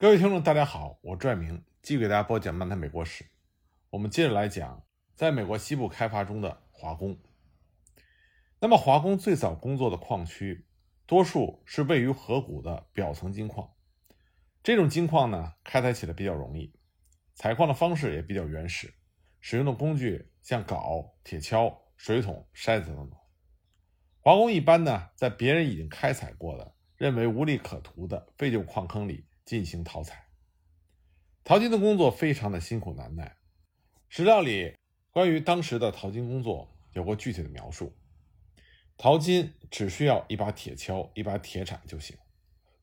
各位听众，大家好，我拽明继续给大家播讲漫谈美国史。我们接着来讲，在美国西部开发中的华工。那么，华工最早工作的矿区，多数是位于河谷的表层金矿。这种金矿呢，开采起来比较容易，采矿的方式也比较原始，使用的工具像镐、铁锹、水桶、筛子等等。华工一般呢，在别人已经开采过的、认为无利可图的废旧矿坑里。进行淘采，淘金的工作非常的辛苦难耐。史料里关于当时的淘金工作有过具体的描述：淘金只需要一把铁锹、一把铁铲就行。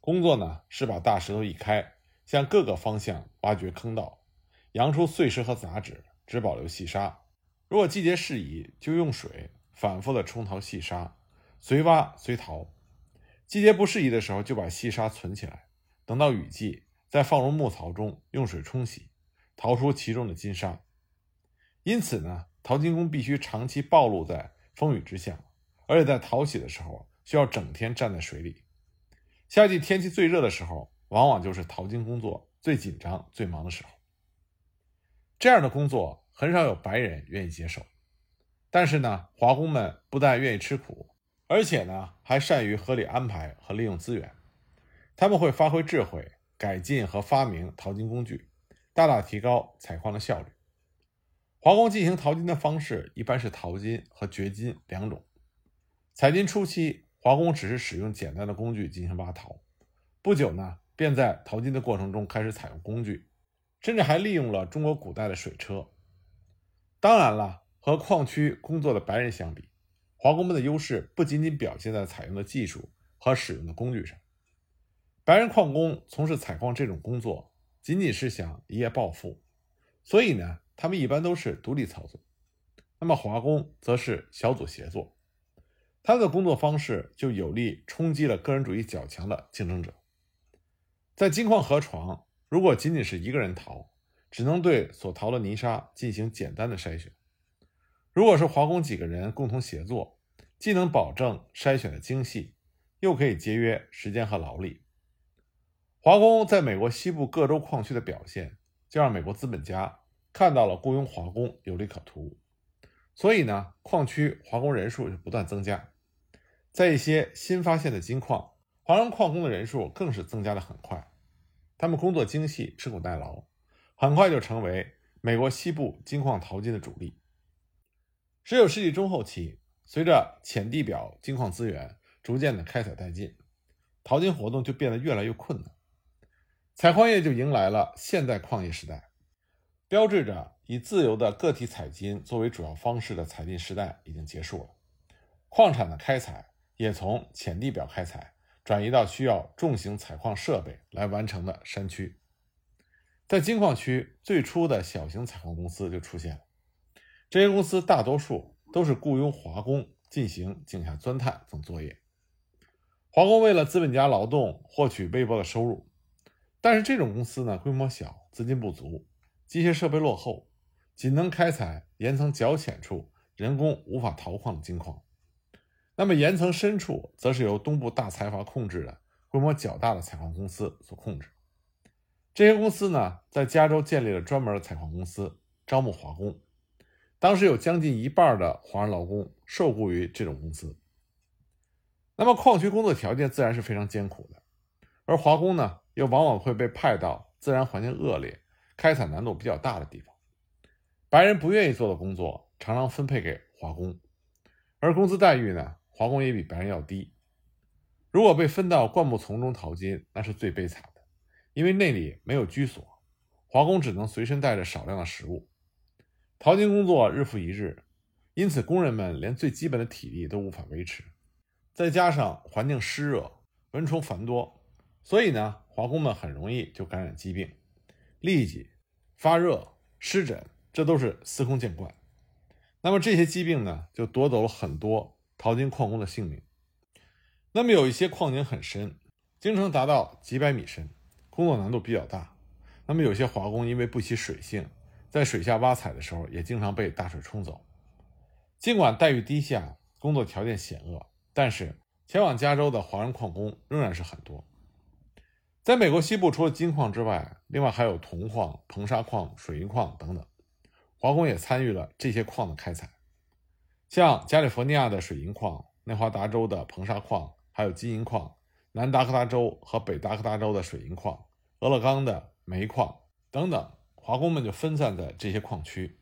工作呢是把大石头一开，向各个方向挖掘坑道，扬出碎石和杂质，只保留细沙。如果季节适宜，就用水反复的冲淘细沙，随挖随淘。季节不适宜的时候，就把细沙存起来。等到雨季，再放入木槽中用水冲洗，淘出其中的金沙。因此呢，淘金工必须长期暴露在风雨之下，而且在淘洗的时候需要整天站在水里。夏季天气最热的时候，往往就是淘金工作最紧张、最忙的时候。这样的工作很少有白人愿意接受，但是呢，华工们不但愿意吃苦，而且呢，还善于合理安排和利用资源。他们会发挥智慧，改进和发明淘金工具，大大提高采矿的效率。华工进行淘金的方式一般是淘金和掘金两种。采金初期，华工只是使用简单的工具进行挖淘，不久呢，便在淘金的过程中开始采用工具，甚至还利用了中国古代的水车。当然了，和矿区工作的白人相比，华工们的优势不仅仅表现在采用的技术和使用的工具上。白人矿工从事采矿这种工作，仅仅是想一夜暴富，所以呢，他们一般都是独立操作。那么华工则是小组协作，他的工作方式就有力冲击了个人主义较强的竞争者。在金矿河床，如果仅仅是一个人淘，只能对所淘的泥沙进行简单的筛选；如果是华工几个人共同协作，既能保证筛选的精细，又可以节约时间和劳力。华工在美国西部各州矿区的表现，就让美国资本家看到了雇佣华工有利可图，所以呢，矿区华工人数就不断增加。在一些新发现的金矿，华人矿工的人数更是增加的很快。他们工作精细、吃苦耐劳，很快就成为美国西部金矿淘金的主力。十九世纪中后期，随着浅地表金矿资源逐渐的开采殆尽，淘金活动就变得越来越困难。采矿业就迎来了现代矿业时代，标志着以自由的个体采金作为主要方式的采金时代已经结束了。矿产的开采也从浅地表开采转移到需要重型采矿设备来完成的山区。在金矿区，最初的小型采矿公司就出现了。这些公司大多数都是雇佣华工进行井下钻探等作业。华工为了资本家劳动获取微薄的收入。但是这种公司呢，规模小，资金不足，机械设备落后，仅能开采岩层较浅处人工无法淘矿的金矿。那么岩层深处，则是由东部大财阀控制的规模较大的采矿公司所控制。这些公司呢，在加州建立了专门的采矿公司，招募华工。当时有将近一半的华人劳工受雇于这种公司。那么矿区工作条件自然是非常艰苦的，而华工呢？又往往会被派到自然环境恶劣、开采难度比较大的地方。白人不愿意做的工作，常常分配给华工，而工资待遇呢，华工也比白人要低。如果被分到灌木丛中淘金，那是最悲惨的，因为那里没有居所，华工只能随身带着少量的食物。淘金工作日复一日，因此工人们连最基本的体力都无法维持，再加上环境湿热、蚊虫繁多，所以呢。华工们很容易就感染疾病，痢疾、发热、湿疹，这都是司空见惯。那么这些疾病呢，就夺走了很多淘金矿工的性命。那么有一些矿井很深，经常达到几百米深，工作难度比较大。那么有些华工因为不习水性，在水下挖采的时候，也经常被大水冲走。尽管待遇低下，工作条件险恶，但是前往加州的华人矿工仍然是很多。在美国西部，除了金矿之外，另外还有铜矿、硼砂矿、水银矿等等。华工也参与了这些矿的开采，像加利福尼亚的水银矿、内华达州的硼砂矿，还有金银矿；南达科他州和北达科他州的水银矿、俄勒冈的煤矿等等。华工们就分散在这些矿区。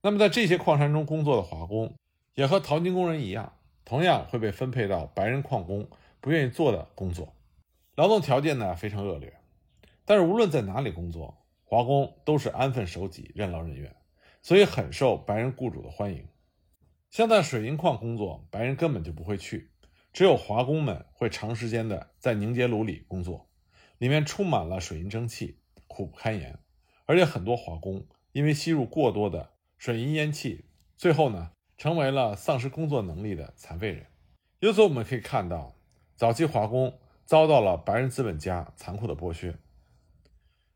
那么，在这些矿山中工作的华工，也和淘金工人一样，同样会被分配到白人矿工不愿意做的工作，劳动条件呢非常恶劣。但是无论在哪里工作，华工都是安分守己、任劳任怨，所以很受白人雇主的欢迎。像在水银矿工作，白人根本就不会去，只有华工们会长时间的在凝结炉里工作，里面充满了水银蒸汽，苦不堪言。而且很多华工因为吸入过多的水银烟气，最后呢成为了丧失工作能力的残废人。由此我们可以看到，早期华工遭到了白人资本家残酷的剥削。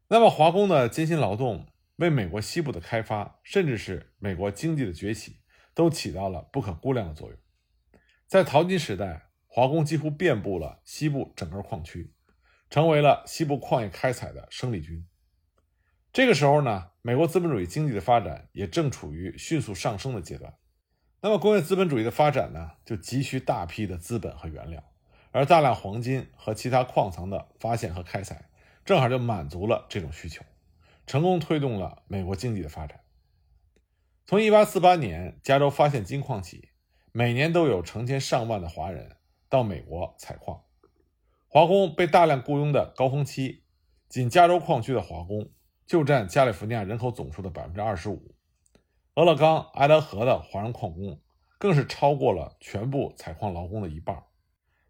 那么，华工的艰辛劳动为美国西部的开发，甚至是美国经济的崛起，都起到了不可估量的作用。在淘金时代，华工几乎遍布了西部整个矿区，成为了西部矿业开采的生力军。这个时候呢，美国资本主义经济的发展也正处于迅速上升的阶段。那么，工业资本主义的发展呢，就急需大批的资本和原料，而大量黄金和其他矿藏的发现和开采，正好就满足了这种需求，成功推动了美国经济的发展。从1848年加州发现金矿起，每年都有成千上万的华人到美国采矿，华工被大量雇佣的高峰期，仅加州矿区的华工。就占加利福尼亚人口总数的百分之二十五，俄勒冈、爱德荷的华人矿工更是超过了全部采矿劳工的一半。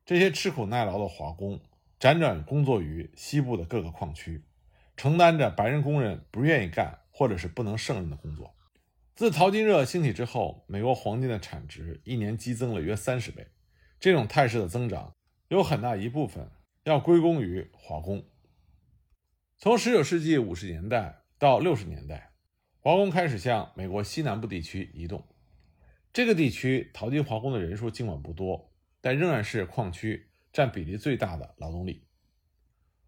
这些吃苦耐劳的华工辗转工作于西部的各个矿区，承担着白人工人不愿意干或者是不能胜任的工作。自淘金热兴起之后，美国黄金的产值一年激增了约三十倍。这种态势的增长有很大一部分要归功于华工。从19世纪50年代到60年代，华工开始向美国西南部地区移动。这个地区淘金华工的人数尽管不多，但仍然是矿区占比例最大的劳动力。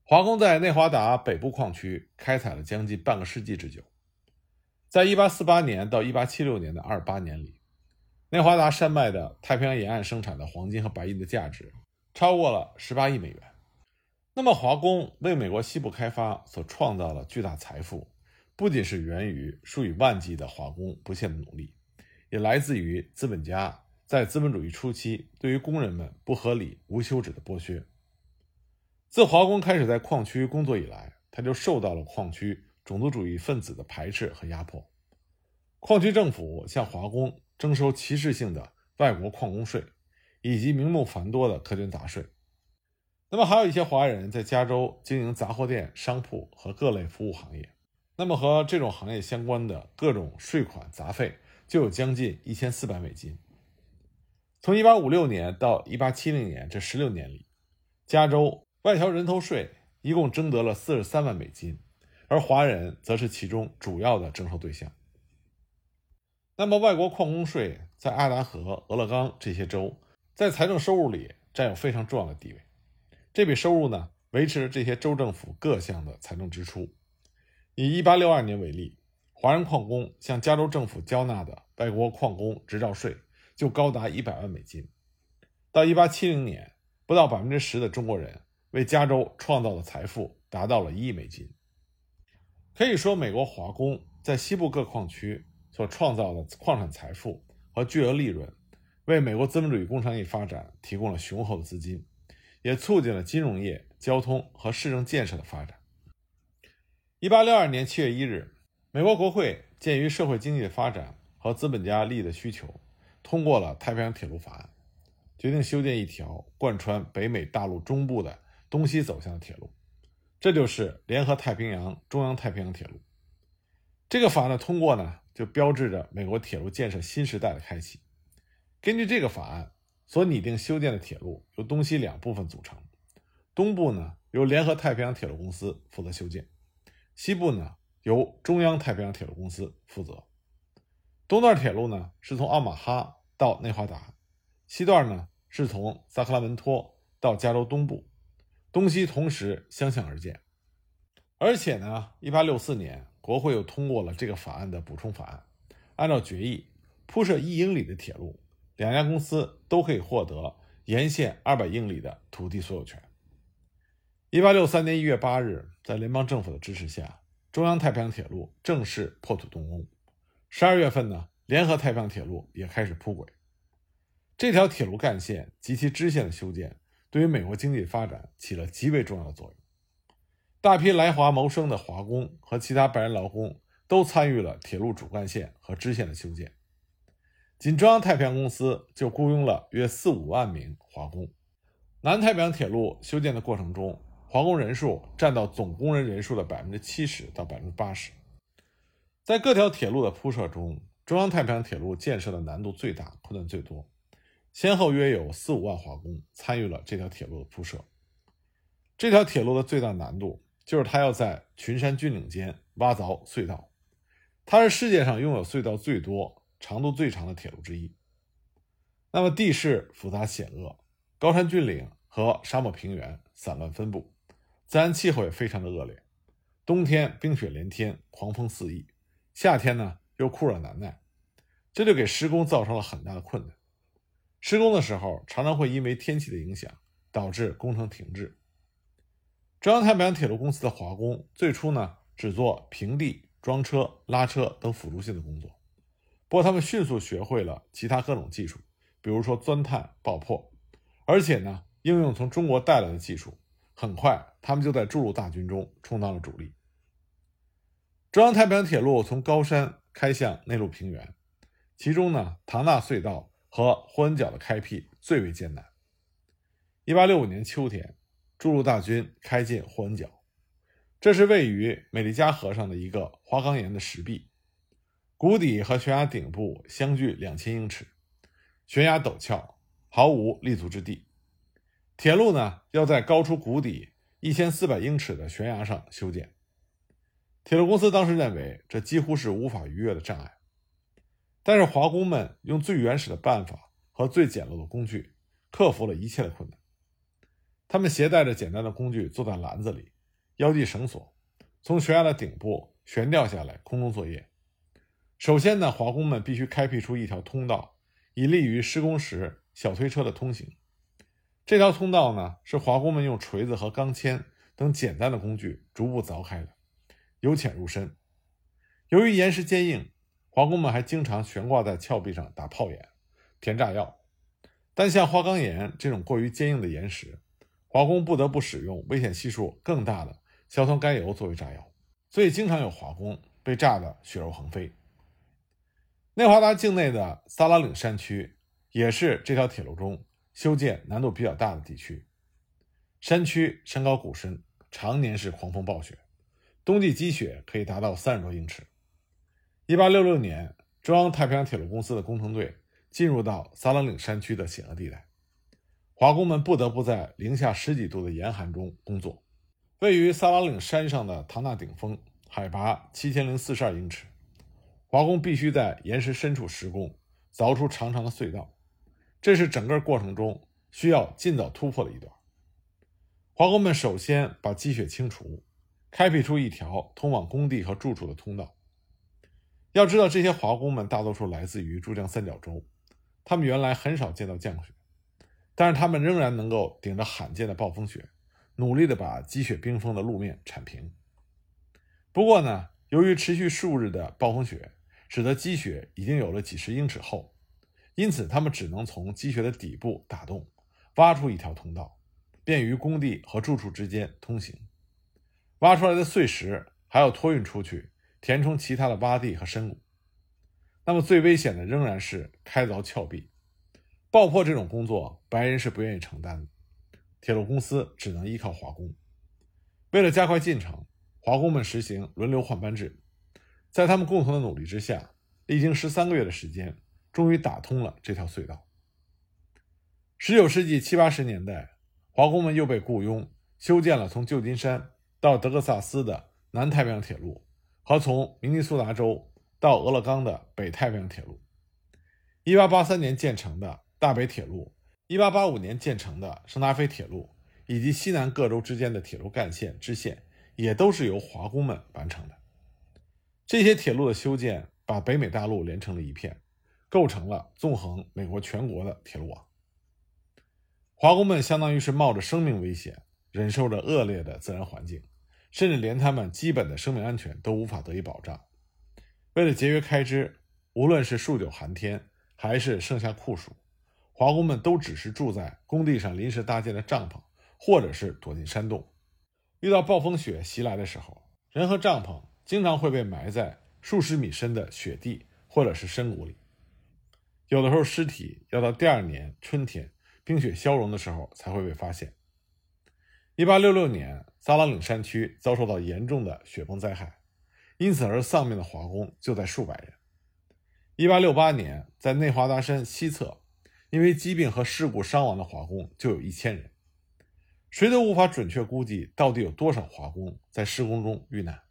华工在内华达北部矿区开采了将近半个世纪之久。在1848年到1876年的28年里，内华达山脉的太平洋沿岸生产的黄金和白银的价值超过了18亿美元。那么，华工为美国西部开发所创造了巨大财富，不仅是源于数以万计的华工不懈的努力，也来自于资本家在资本主义初期对于工人们不合理、无休止的剥削。自华工开始在矿区工作以来，他就受到了矿区种族主义分子的排斥和压迫。矿区政府向华工征收歧视性的外国矿工税，以及名目繁多的苛捐杂税。那么还有一些华人在加州经营杂货店、商铺和各类服务行业。那么和这种行业相关的各种税款杂费就有将近一千四百美金。从一八五六年到一八七零年这十六年里，加州外侨人头税一共征得了四十三万美金，而华人则是其中主要的征收对象。那么外国矿工税在阿达河、俄勒冈这些州在财政收入里占有非常重要的地位。这笔收入呢，维持了这些州政府各项的财政支出。以1862年为例，华人矿工向加州政府交纳的外国矿工执照税就高达100万美金。到1870年，不到百分之十的中国人为加州创造的财富达到了一亿美金。可以说，美国华工在西部各矿区所创造的矿产财富和巨额利润，为美国资本主义工商业发展提供了雄厚的资金。也促进了金融业、交通和市政建设的发展。一八六二年七月一日，美国国会鉴于社会经济的发展和资本家利益的需求，通过了太平洋铁路法案，决定修建一条贯穿北美大陆中部的东西走向的铁路，这就是联合太平洋中央太平洋铁路。这个法案的通过呢，就标志着美国铁路建设新时代的开启。根据这个法案。所拟定修建的铁路由东西两部分组成，东部呢由联合太平洋铁路公司负责修建，西部呢由中央太平洋铁路公司负责。东段铁路呢是从奥马哈到内华达，西段呢是从萨克拉门托到加州东部，东西同时相向而建。而且呢，1864年，国会又通过了这个法案的补充法案，按照决议，铺设一英里的铁路，两家公司都可以获得沿线二百英里的土地所有权。1863年1月8日，在联邦政府的支持下，中央太平洋铁路正式破土动工。12月份呢，联合太平洋铁路也开始铺轨。这条铁路干线及其支线的修建，对于美国经济发展起了极为重要的作用。大批来华谋生的华工和其他白人劳工都参与了铁路主干线和支线的修建。仅中央太平洋公司就雇佣了约四五万名华工。南太平洋铁路修建的过程中，华工人数占到总工人人数的百分之七十到百分之八十。在各条铁路的铺设中，中央太平洋铁路建设的难度最大，困难最多。先后约有四五万华工参与了这条铁路的铺设。这条铁路的最大难度就是它要在群山峻岭间挖凿隧道，它是世界上拥有隧道最多、长度最长的铁路之一。那么地势复杂险恶，高山峻岭和沙漠平原散乱分布，自然气候也非常的恶劣。冬天冰雪连天，狂风肆意；夏天呢又酷热难耐，这就给施工造成了很大的困难。施工的时候，常常会因为天气的影响导致工程停滞。中央太平洋铁路公司的华工最初呢，只做平地、装车、拉车等辅助性的工作。不过，他们迅速学会了其他各种技术，比如说钻探、爆破，而且呢，应用从中国带来的技术，很快他们就在驻鲁大军中充当了主力。中央太平洋铁路从高山开向内陆平原，其中呢，唐纳隧道。和霍恩角的开辟最为艰难。一八六五年秋天，筑路大军开进霍恩角，这是位于美利加河上的一个花岗岩的石壁，谷底和悬崖顶部相距两千英尺，悬崖陡峭，毫无立足之地。铁路呢，要在高出谷底一千四百英尺的悬崖上修建。铁路公司当时认为，这几乎是无法逾越的障碍。但是华工们用最原始的办法和最简陋的工具，克服了一切的困难。他们携带着简单的工具，坐在篮子里，腰系绳索，从悬崖的顶部悬吊下来，空中作业。首先呢，华工们必须开辟出一条通道，以利于施工时小推车的通行。这条通道呢，是华工们用锤子和钢钎等简单的工具逐步凿开的，由浅入深。由于岩石坚硬。华工们还经常悬挂在峭壁上打炮眼、填炸药，但像花岗岩这种过于坚硬的岩石，华工不得不使用危险系数更大的硝酸甘油作为炸药，所以经常有华工被炸得血肉横飞。内华达境内的萨拉岭山区也是这条铁路中修建难度比较大的地区，山区山高谷深，常年是狂风暴雪，冬季积雪可以达到三十多英尺。一八六六年，中央太平洋铁路公司的工程队进入到萨拉岭山区的险恶地带，华工们不得不在零下十几度的严寒中工作。位于萨拉岭山上的唐纳顶峰，海拔七千零四十二英尺，华工必须在岩石深处施工，凿出长长的隧道，这是整个过程中需要尽早突破的一段。华工们首先把积雪清除，开辟出一条通往工地和住处的通道。要知道，这些华工们大多数来自于珠江三角洲，他们原来很少见到降雪，但是他们仍然能够顶着罕见的暴风雪，努力地把积雪冰封的路面铲平。不过呢，由于持续数日的暴风雪，使得积雪已经有了几十英尺厚，因此他们只能从积雪的底部打洞，挖出一条通道，便于工地和住处之间通行。挖出来的碎石还要托运出去。填充其他的洼地和深谷，那么最危险的仍然是开凿峭壁、爆破这种工作，白人是不愿意承担的。铁路公司只能依靠华工。为了加快进程，华工们实行轮流换班制。在他们共同的努力之下，历经十三个月的时间，终于打通了这条隧道。十九世纪七八十年代，华工们又被雇佣修建了从旧金山到德克萨斯的南太平洋铁路。和从明尼苏达州到俄勒冈的北太平洋铁路，1883年建成的大北铁路，1885年建成的圣达菲铁路，以及西南各州之间的铁路干线支线，也都是由华工们完成的。这些铁路的修建，把北美大陆连成了一片，构成了纵横美国全国的铁路网。华工们相当于是冒着生命危险，忍受着恶劣的自然环境，甚至连他们基本的生命安全都无法得以保障。为了节约开支，无论是数九寒天，还是盛夏酷暑，华工们都只是住在工地上临时搭建的帐篷，或者是躲进山洞。遇到暴风雪袭来的时候，人和帐篷经常会被埋在数十米深的雪地或者是深谷里。有的时候，尸体要到第二年春天冰雪消融的时候才会被发现。一八六六年，萨拉岭山区遭受到严重的雪崩灾害，因此而丧命的华工就在数百人。一八六八年，在内华达山西侧，因为疾病和事故伤亡的华工就有一千人，谁都无法准确估计到底有多少华工在施工中遇难。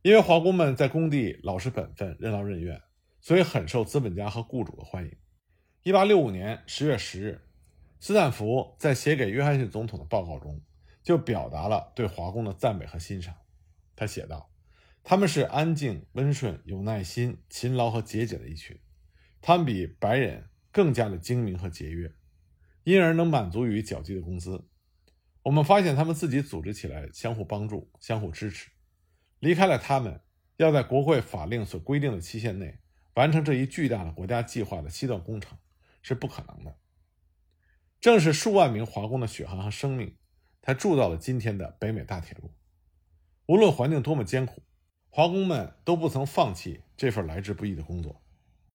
因为华工们在工地老实本分、任劳任怨，所以很受资本家和雇主的欢迎。一八六五年十月十日，斯坦福在写给约翰逊总统的报告中，就表达了对华工的赞美和欣赏。他写道。他们是安静、温顺、有耐心、勤劳和节俭的一群，他们比白人更加的精明和节约，因而能满足于较低的工资。我们发现他们自己组织起来，相互帮助、相互支持。离开了他们，要在国会法令所规定的期限内完成这一巨大的国家计划的西段工程是不可能的。正是数万名华工的血汗和生命，才铸造了今天的北美大铁路。无论环境多么艰苦。华工们都不曾放弃这份来之不易的工作。